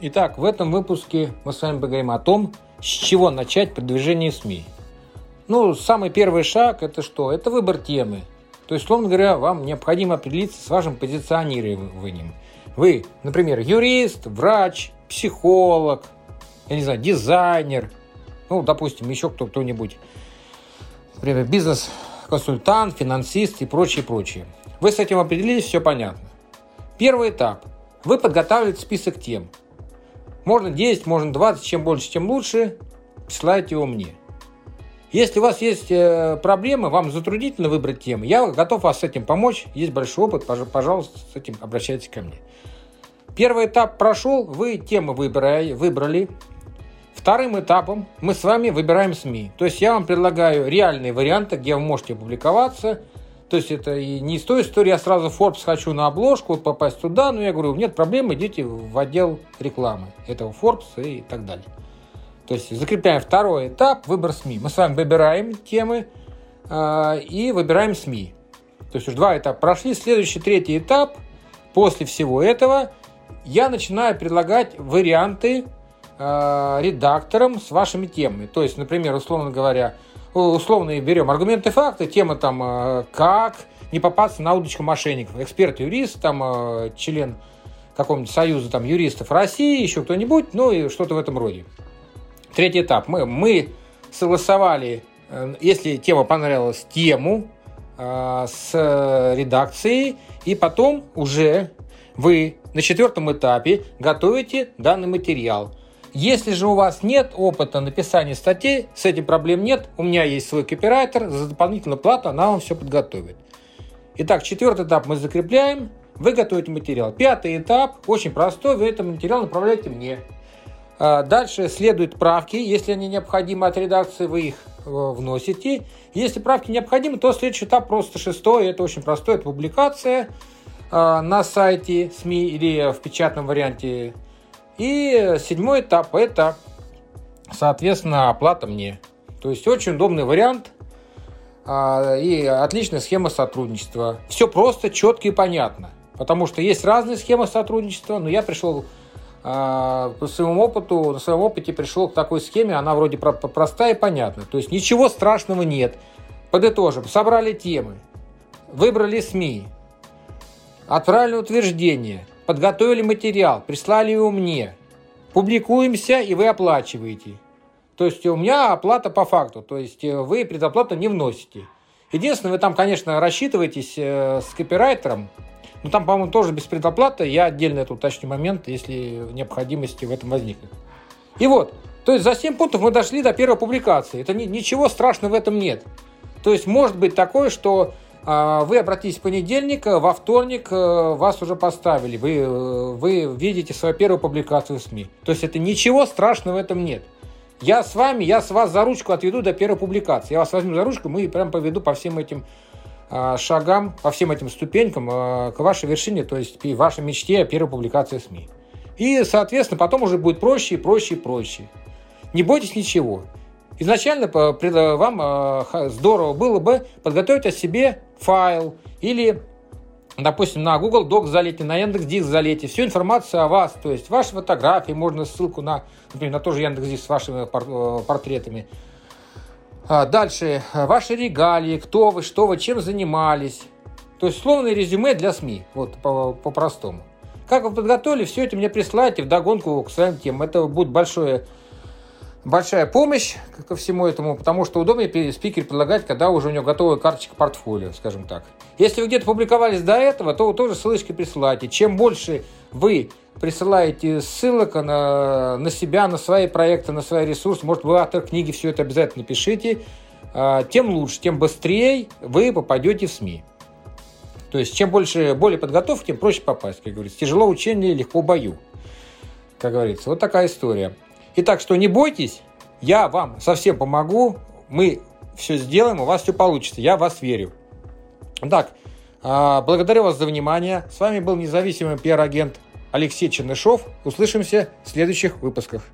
Итак, в этом выпуске мы с вами поговорим о том, с чего начать продвижение СМИ. Ну, самый первый шаг – это что? Это выбор темы. То есть, условно говоря, вам необходимо определиться с вашим позиционированием. Вы, например, юрист, врач, психолог, я не знаю, дизайнер, ну, допустим, еще кто- кто-нибудь, например, бизнес-консультант, финансист и прочее, прочее. Вы с этим определились, все понятно. Первый этап. Вы подготавливаете список тем – можно 10, можно 20, чем больше, тем лучше. Присылайте его мне. Если у вас есть э, проблемы, вам затруднительно выбрать тему, я готов вас с этим помочь. Есть большой опыт, пожалуйста, с этим обращайтесь ко мне. Первый этап прошел, вы тему выбрали, выбрали. Вторым этапом мы с вами выбираем СМИ. То есть я вам предлагаю реальные варианты, где вы можете публиковаться – то есть это и не из той истории, я сразу Forbes хочу на обложку, вот попасть туда, но я говорю, нет проблем, идите в отдел рекламы этого Forbes и так далее. То есть закрепляем второй этап, выбор СМИ. Мы с вами выбираем темы э, и выбираем СМИ. То есть уже два этапа прошли. Следующий, третий этап. После всего этого я начинаю предлагать варианты э, редакторам с вашими темами. То есть, например, условно говоря, условно берем аргументы факты, тема там э, как не попасться на удочку мошенников. Эксперт-юрист, там э, член какого-нибудь союза там, юристов России, еще кто-нибудь, ну и что-то в этом роде. Третий этап. Мы, мы согласовали, э, если тема понравилась, тему с редакцией, и потом уже вы на четвертом этапе готовите данный материал. Если же у вас нет опыта написания статей, с этим проблем нет. У меня есть свой копирайтер, за дополнительную плату она вам все подготовит. Итак, четвертый этап мы закрепляем. Вы готовите материал. Пятый этап, очень простой, вы этот материал направляете мне. А, дальше следуют правки. Если они необходимы от редакции, вы их э, вносите. Если правки необходимы, то следующий этап просто шестой. Это очень простой, это публикация а, на сайте СМИ или в печатном варианте и седьмой этап – это, соответственно, оплата мне. То есть очень удобный вариант а, и отличная схема сотрудничества. Все просто, четко и понятно. Потому что есть разные схемы сотрудничества, но я пришел а, по своему опыту, на своем опыте пришел к такой схеме, она вроде простая и понятная. То есть ничего страшного нет. Подытожим, собрали темы, выбрали СМИ, отправили утверждение – подготовили материал, прислали его мне. Публикуемся, и вы оплачиваете. То есть у меня оплата по факту, то есть э, вы предоплату не вносите. Единственное, вы там, конечно, рассчитываетесь э, с копирайтером, но там, по-моему, тоже без предоплаты. Я отдельно это уточню момент, если необходимости в этом возникнет. И вот, то есть за 7 пунктов мы дошли до первой публикации. Это ни, ничего страшного в этом нет. То есть может быть такое, что вы обратились в понедельник, э, во вторник э, вас уже поставили. Вы, э, вы видите свою первую публикацию в СМИ. То есть это ничего страшного в этом нет. Я с вами, я с вас за ручку отведу до первой публикации. Я вас возьму за ручку, мы прям поведу по всем этим а, шагам, по всем этим ступенькам к вашей вершине, то есть и вашей мечте о первой публикации в СМИ. И, соответственно, потом уже будет проще и проще и проще. Не бойтесь ничего. Изначально вам здорово было бы подготовить о себе файл или допустим, на Google Docs залейте, на Яндекс.Диск залейте, всю информацию о вас, то есть ваши фотографии, можно ссылку на, например, на тоже Яндекс.Диск с вашими э, портретами. А, дальше, ваши регалии, кто вы, что вы, чем занимались. То есть словное резюме для СМИ, вот по-простому. По как вы подготовили, все это мне присылайте в догонку к своим темам. Это будет большое большая помощь ко всему этому, потому что удобнее спикер предлагать, когда уже у него готовая карточка портфолио, скажем так. Если вы где-то публиковались до этого, то вы тоже ссылочки присылайте. Чем больше вы присылаете ссылок на, на себя, на свои проекты, на свои ресурсы, может, вы автор книги, все это обязательно пишите, а, тем лучше, тем быстрее вы попадете в СМИ. То есть, чем больше, более подготовки, тем проще попасть, как говорится. Тяжело учение, легко бою. как говорится. Вот такая история. Итак, что не бойтесь, я вам совсем помогу, мы все сделаем, у вас все получится, я в вас верю. Так, а, благодарю вас за внимание. С вами был независимый пиар-агент Алексей Чернышов. Услышимся в следующих выпусках.